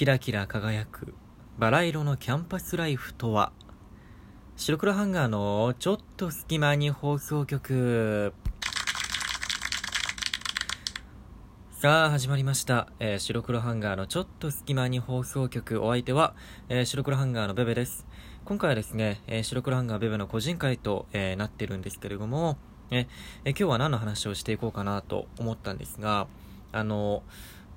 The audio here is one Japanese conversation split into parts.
キラキラ輝くバラ色のキャンパスライフとは？白黒ハンガーのちょっと隙間に放送局。さあ始まりました、えー白黒ハンガーのちょっと隙間に放送局。お相手は、えー白黒ハンガーのベベです。今回はですね、えー白黒ハンガーベベの個人会と、えなってるんですけれども、ええ今日は何の話をしていこうかなと思ったんですがあの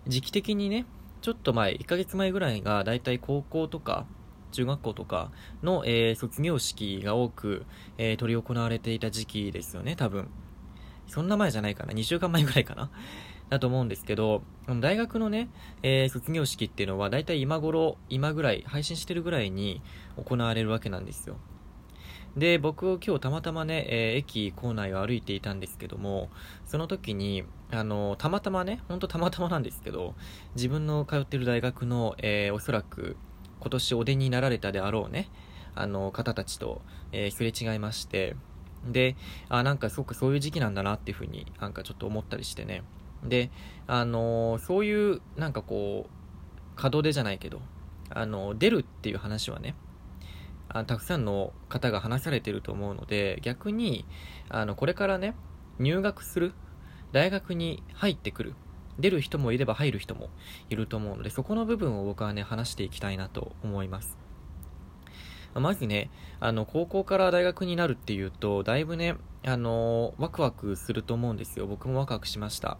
時期的にねちょっと前、1ヶ月前ぐらいが、だいたい高校とか、中学校とかの、えー卒業式が多く、えー執り行われていた時期ですよね、多分。そんな前じゃないかな、2週間前ぐらいかな。だと思うんですけど、大学のね、えー卒業式っていうのは、だいたい今頃、今ぐらい、配信してるぐらいに行われるわけなんですよ。で、僕、今日たまたまね、えー駅構内を歩いていたんですけども、その時に、あの、たまたまね、ほんとたまたまなんですけど、自分の通ってる大学の、えーおそらく、今年お出になられたであろうね、あの、方たちと、えーすれ違いまして、で、あ、なんか、そうか、そういう時期なんだなっていうふうになんかちょっと思ったりしてね。で、あのそういう、なんかこう、門出じゃないけど、あの出るっていう話はね、あたくさんの方が話されてると思うので、逆に、あの、これからね、入学する、大学に入ってくる、出る人もいれば入る人もいると思うので、そこの部分を僕はね、話していきたいなと思います。まずね、あの、高校から大学になるっていうと、だいぶね、あのワクワクすると思うんですよ。僕もワクワクしました。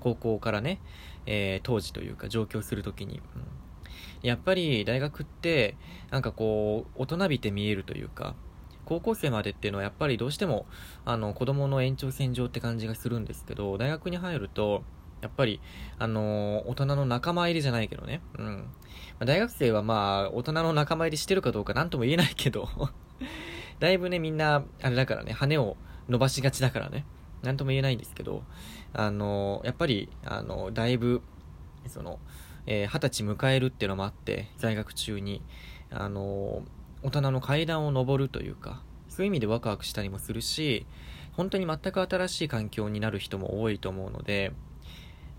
高校からね、えー当時というか上京するときに。うんやっぱり大学って、なんかこう、大人びて見えるというか、高校生までっていうのはやっぱりどうしても、あの、子供の延長線上って感じがするんですけど、大学に入ると、やっぱり、あの大人の仲間入りじゃないけどね。うん。まあ大学生はまあ、大人の仲間入りしてるかどうかなんとも言えないけど、だいぶね、みんな、あれだからね、羽を伸ばしがちだからね、なんとも言えないんですけど、あのやっぱり、あのだいぶ、その、えー二十歳迎えるっていうのもあって、在学中に、あの大人の階段を上るというか、そういう意味でワクワクしたりもするし、本当に全く新しい環境になる人も多いと思うので、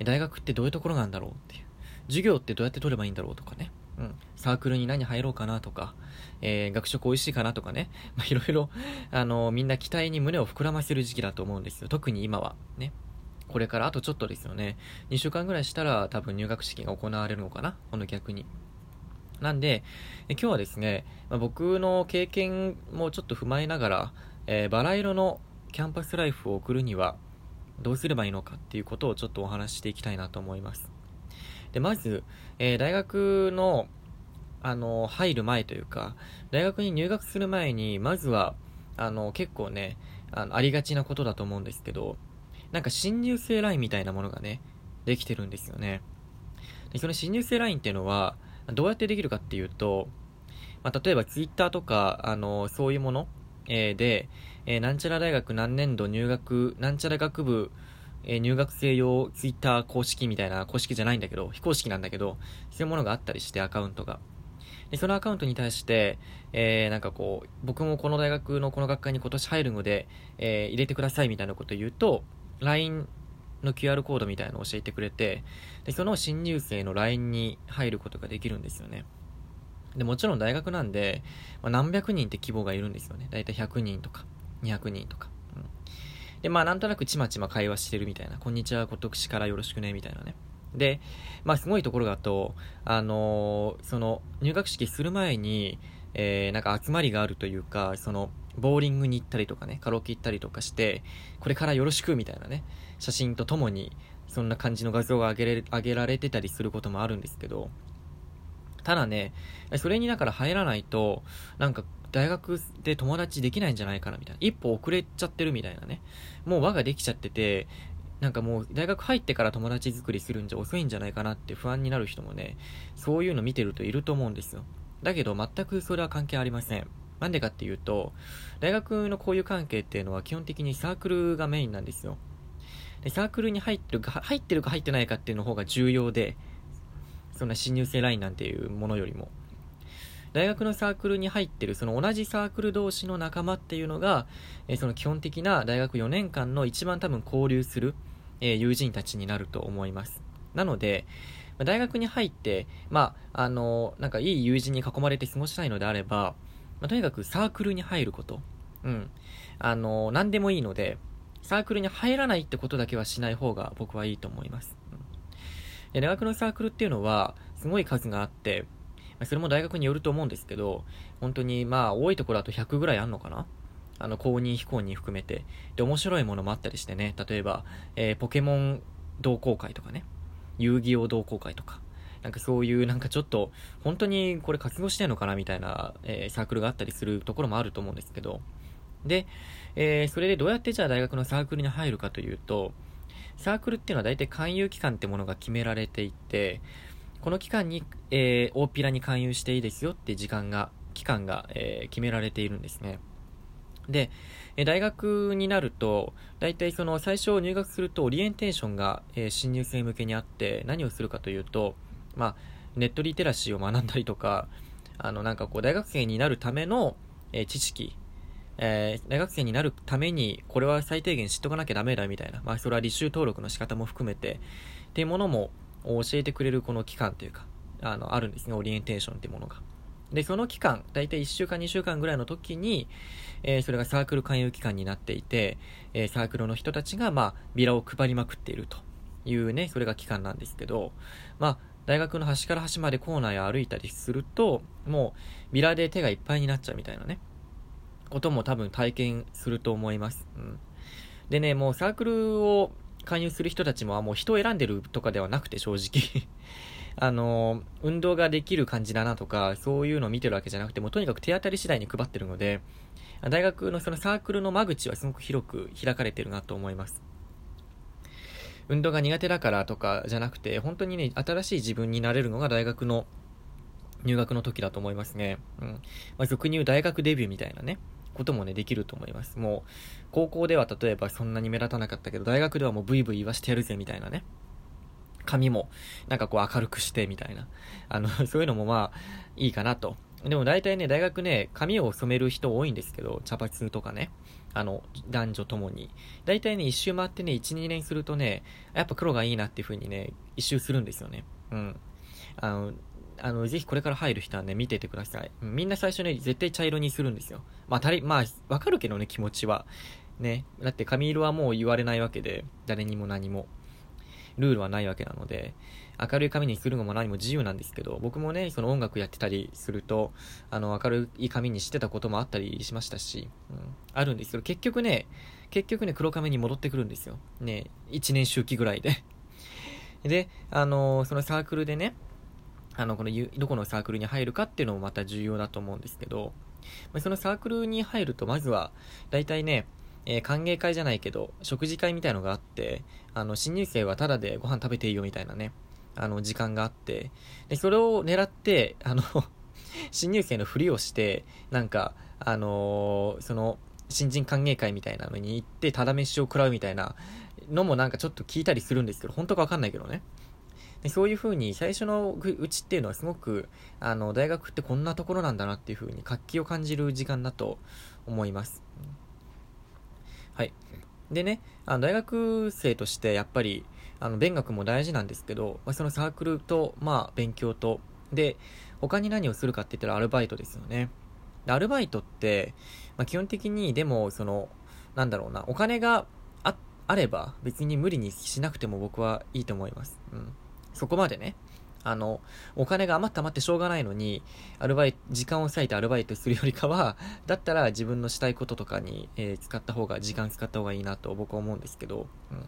大学ってどういうところなんだろうっていう。授業ってどうやって取ればいいんだろうとかね。うん。サークルに何入ろうかなとか、えー学食美味しいかなとかね。まあ、いろいろ、あのみんな期待に胸を膨らませる時期だと思うんですよ。特に今は。ね。これからあとちょっとですよね。2週間ぐらいしたら多分入学式が行われるのかな？この逆に。なんで、今日はですね、まあ、僕の経験もちょっと踏まえながら、えーバラ色のキャンパスライフを送るにはどうすればいいのかっていうことをちょっとお話ししていきたいなと思います。で、まず、えー大学の、あの、入る前というか、大学に入学する前に、まずは、あの、結構ね、あのありがちなことだと思うんですけど、なんか新入生ラインみたいなものがね、できてるんですよね。でその新入生ラインっていうのは、どうやってできるかっていうと、まあ、例えばツイッターとか、あの、そういうもの、えーで、えーなんちゃら大学何年度入学、なんちゃら学部、えー入学生用ツイッター公式みたいな、公式じゃないんだけど、非公式なんだけど、そういうものがあったりして、アカウントが。で、そのアカウントに対して、えーなんかこう、僕もこの大学のこの学科に今年入るので、えー入れてくださいみたいなことを言うと、LINE の QR コードみたいのを教えてくれて、で、その新入生の LINE に入ることができるんですよね。で、もちろん大学なんで、まあ、何百人って規模がいるんですよね。だいたい100人とか、200人とか。うんで、まあなんとなくちまちま会話してるみたいな。こんにちは、今年からよろしくね、みたいなね。で、まあすごいところだと、あのーその、入学式する前に、えーなんか集まりがあるというか、その、ボーリングに行ったりとかね、カラオケ行ったりとかして、これからよろしくみたいなね、写真とともに、そんな感じの画像が上げれ上げられてたりすることもあるんですけど、ただね、それにだから入らないと、なんか大学で友達できないんじゃないかなみたいな。一歩遅れちゃってるみたいなね。もう輪ができちゃってて、なんかもう大学入ってから友達作りするんじゃ遅いんじゃないかなって不安になる人もね、そういうの見てるといると思うんですよ。だけど全くそれは関係ありません。なんでかっていうと、大学の交友関係っていうのは基本的にサークルがメインなんですよ。で、サークルに入ってるか、入ってるか入ってないかっていうの方が重要で、そんな新入生ラインなんていうものよりも。大学のサークルに入ってる、その同じサークル同士の仲間っていうのが、えその基本的な大学4年間の一番多分交流する、え友人たちになると思います。なので、大学に入って、まあ、あの、なんかいい友人に囲まれて過ごしたいのであれば、まあ、とにかくサークルに入ること。うん。あの、何でもいいので、サークルに入らないってことだけはしない方が僕はいいと思います。うん、で大学のサークルっていうのは、すごい数があって、それも大学によると思うんですけど、本当にまあ多いところだと100ぐらいあんのかな？あの、公認非公認含めて。で、面白いものもあったりしてね、例えば、えー、ポケモン同好会とかね、遊戯王同好会とか、なんかそういうなんかちょっと、本当にこれ活動してんのかなみたいな、えー、サークルがあったりするところもあると思うんですけど、で、えー、それでどうやってじゃあ大学のサークルに入るかというと、サークルっていうのは大体勧誘期間ってものが決められていて、この期間に、えー、大っぴらに勧誘していいですよって時間が、期間が、えー、決められているんですね。で、え大学になると、大体その最初入学するとオリエンテーションが、え新入生向けにあって何をするかというと、まあ、ネットリテラシーを学んだりとか、あのなんかこう大学生になるための、え知識、えー、大学生になるためにこれは最低限知っとかなきゃダメだみたいな、まあそれは履修登録の仕方も含めて、っていうものも教えてくれるこの期間というか、あの、あるんですね、オリエンテーションっていうものが。で、その期間、だいたい1週間、2週間ぐらいの時に、えー、それがサークル勧誘期間になっていて、えー、サークルの人たちが、まあ、ビラを配りまくっているというね、それが期間なんですけど、まあ、大学の端から端まで校内を歩いたりすると、もう、ビラで手がいっぱいになっちゃうみたいなね、ことも多分体験すると思います。うん。でね、もうサークルを勧誘する人たちも、もう人を選んでるとかではなくて、正直 あの、運動ができる感じだなとか、そういうのを見てるわけじゃなくて、もうとにかく手当たり次第に配ってるので、大学のそのサークルの間口はすごく広く開かれてるなと思います。運動が苦手だからとかじゃなくて、本当にね、新しい自分になれるのが大学の入学の時だと思いますね。うん。まあ、俗に言う大学デビューみたいなね、こともね、できると思います。もう、高校では例えばそんなに目立たなかったけど、大学ではもうブイブイ言わしてやるぜみたいなね。髪も、なんかこう明るくしてみたいな。あの、そういうのもまあ、いいかなと。でも大体ね、大学ね、髪を染める人多いんですけど、茶髪とかね。あの、男女ともに。大体ね、一周回ってね、1、2年するとね、やっぱ黒がいいなっていう風にね、一周するんですよね。うん。あの、あの、ぜひこれから入る人はね、見ててください。みんな最初ね、絶対茶色にするんですよ。まあ、たり、まあ、わかるけどね、気持ちは。ね。だって髪色はもう言われないわけで、誰にも何も。ルールはないわけなので、明るい髪にするのも何も自由なんですけど、僕もね、その音楽やってたりすると、あの、明るい髪にしてたこともあったりしましたし、うん、あるんですけど、結局ね、結局ね、黒髪に戻ってくるんですよ。ね、1年周期ぐらいで。で、あのそのサークルでね、あの、この、どこのサークルに入るかっていうのもまた重要だと思うんですけど、まあそのサークルに入ると、まずは、大体ね、えー、歓迎会じゃないけど、食事会みたいのがあって、あの、新入生はタダでご飯食べていいよみたいなね、あの、時間があって、で、それを狙って、あの 新入生のふりをして、なんか、あのー、その、新人歓迎会みたいなのに行って、ただ飯を食らうみたいなのもなんかちょっと聞いたりするんですけど、本当かわかんないけどね。でそういう風に最初のうちっていうのはすごく、あの、大学ってこんなところなんだなっていう風に活気を感じる時間だと思います。はい。でね、あの大学生としてやっぱり、あの、勉学も大事なんですけど、まあ、そのサークルと、まあ、勉強と、で、他に何をするかって言ったらアルバイトですよね。でアルバイトって、まあ、基本的に、でも、その、なんだろうな、お金があ、あれば、別に無理にしなくても僕はいいと思います。うん。そこまでね、あの、お金が余って余ってしょうがないのに、アルバイト、時間を割いてアルバイトするよりかは、だったら自分のしたいこととかに、えー、使った方が、時間使った方がいいなと僕は思うんですけど、うん。ま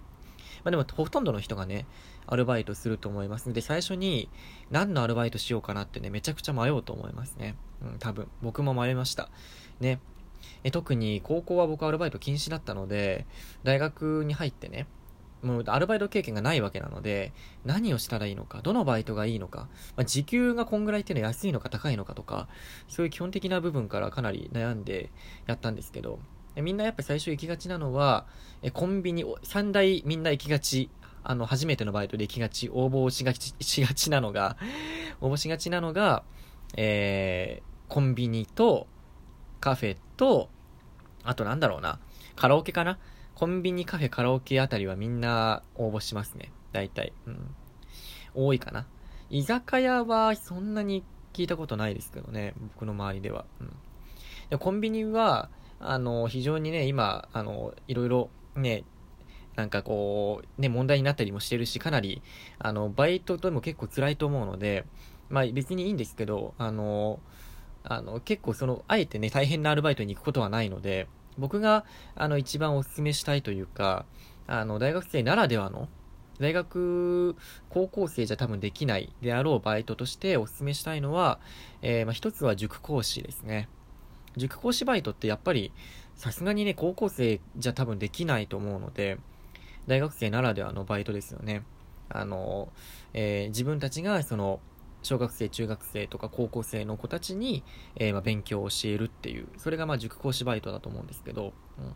あでも、ほとんどの人がね、アルバイトすると思いますので、最初に、何のアルバイトしようかなってね、めちゃくちゃ迷うと思いますね。うん、多分。僕も迷いました。ね。え特に、高校は僕アルバイト禁止だったので、大学に入ってね、もうアルバイト経験がないわけなので、何をしたらいいのか、どのバイトがいいのか、まあ、時給がこんぐらいっていうのは安いのか高いのかとか、そういう基本的な部分からかなり悩んでやったんですけど、みんなやっぱ最初行きがちなのは、コンビニ、三大みんな行きがち、あの、初めてのバイトで行きがち、応募しがち、しがちなのが、応募しがちなのが、えー、コンビニと、カフェと、あとなんだろうな、カラオケかなコンビニ、カフェ、カラオケあたりはみんな応募しますね。大体。うん。多いかな。居酒屋はそんなに聞いたことないですけどね、僕の周りでは。うん、でコンビニは、あの、非常にね、今、あの、いろいろね、なんかこう、ね、問題になったりもしてるし、かなり、あの、バイトとも結構辛いと思うので、まあ別にいいんですけど、あの、あの、結構その、あえてね、大変なアルバイトに行くことはないので、僕が、あの、一番お勧めしたいというか、あの、大学生ならではの、大学、高校生じゃ多分できないであろうバイトとしてお勧めしたいのは、えー、まあ、一つは塾講師ですね。塾講師バイトってやっぱり、さすがにね、高校生じゃ多分できないと思うので、大学生ならではのバイトですよね。あの、えー、自分たちがその、小学生、中学生とか高校生の子たちに、えー、まあ、勉強を教えるっていう、それがまあ塾講師バイトだと思うんですけど、うん。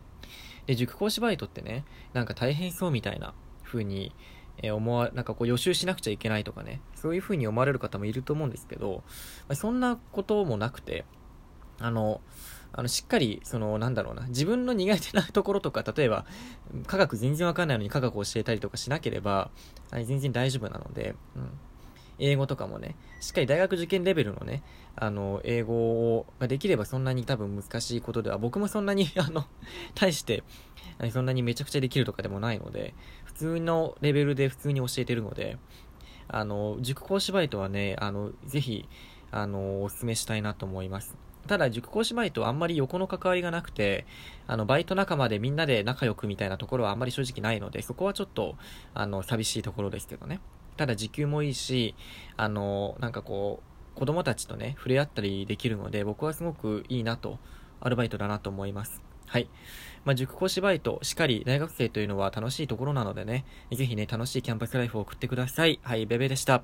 で、塾講師バイトってね、なんか大変そうみたいな風に、えー、思わ、なんかこう予習しなくちゃいけないとかね、そういう風に思われる方もいると思うんですけど、まあ、そんなこともなくて、あの、あの、しっかり、その、なんだろうな、自分の苦手なところとか、例えば、科学全然わかんないのに科学を教えたりとかしなければ、全然大丈夫なので、うん。英語とかもね、しっかり大学受験レベルのね、あの、英語ができればそんなに多分難しいことでは、僕もそんなに、あの、対して、そんなにめちゃくちゃできるとかでもないので、普通のレベルで普通に教えてるので、あの、塾講師バイトはね、あの、ぜひ、あの、お勧めしたいなと思います。ただ、塾講師バイトはあんまり横の関わりがなくて、あの、バイト仲間でみんなで仲良くみたいなところはあんまり正直ないので、そこはちょっと、あの、寂しいところですけどね。ただ時給もいいし、あの、なんかこう、子供たちとね、触れ合ったりできるので、僕はすごくいいなと、アルバイトだなと思います。はい。まあ、塾講師バイト、しっかり大学生というのは楽しいところなのでね、ぜひね、楽しいキャンパスライフを送ってください。はい、ベベでした。